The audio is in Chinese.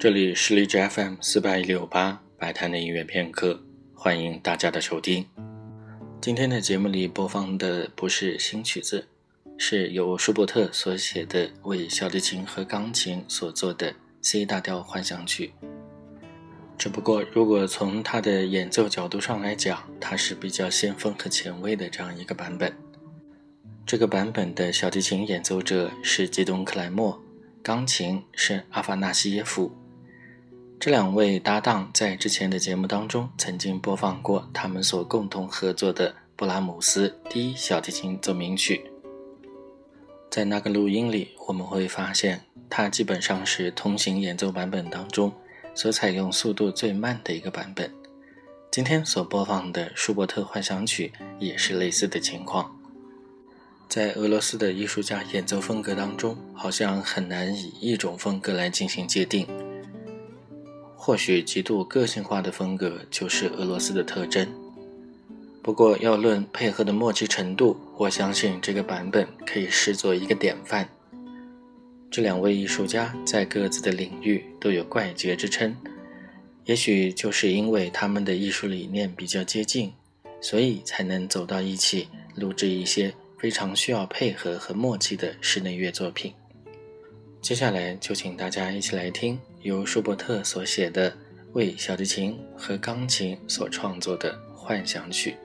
这里是荔枝 FM 四八一六八摆摊的音乐片刻，欢迎大家的收听。今天的节目里播放的不是新曲子，是由舒伯特所写的为小提琴和钢琴所做的 C 大调幻想曲。只不过，如果从他的演奏角度上来讲，它是比较先锋和前卫的这样一个版本。这个版本的小提琴演奏者是吉东克莱默，钢琴是阿法纳西耶夫。这两位搭档在之前的节目当中曾经播放过他们所共同合作的布拉姆斯第一小提琴奏鸣曲。在那个录音里，我们会发现它基本上是通行演奏版本当中所采用速度最慢的一个版本。今天所播放的舒伯特幻想曲也是类似的情况。在俄罗斯的艺术家演奏风格当中，好像很难以一种风格来进行界定。或许极度个性化的风格就是俄罗斯的特征。不过要论配合的默契程度，我相信这个版本可以视作一个典范。这两位艺术家在各自的领域都有怪杰之称，也许就是因为他们的艺术理念比较接近，所以才能走到一起录制一些非常需要配合和默契的室内乐作品。接下来就请大家一起来听由舒伯特所写的为小提琴和钢琴所创作的幻想曲。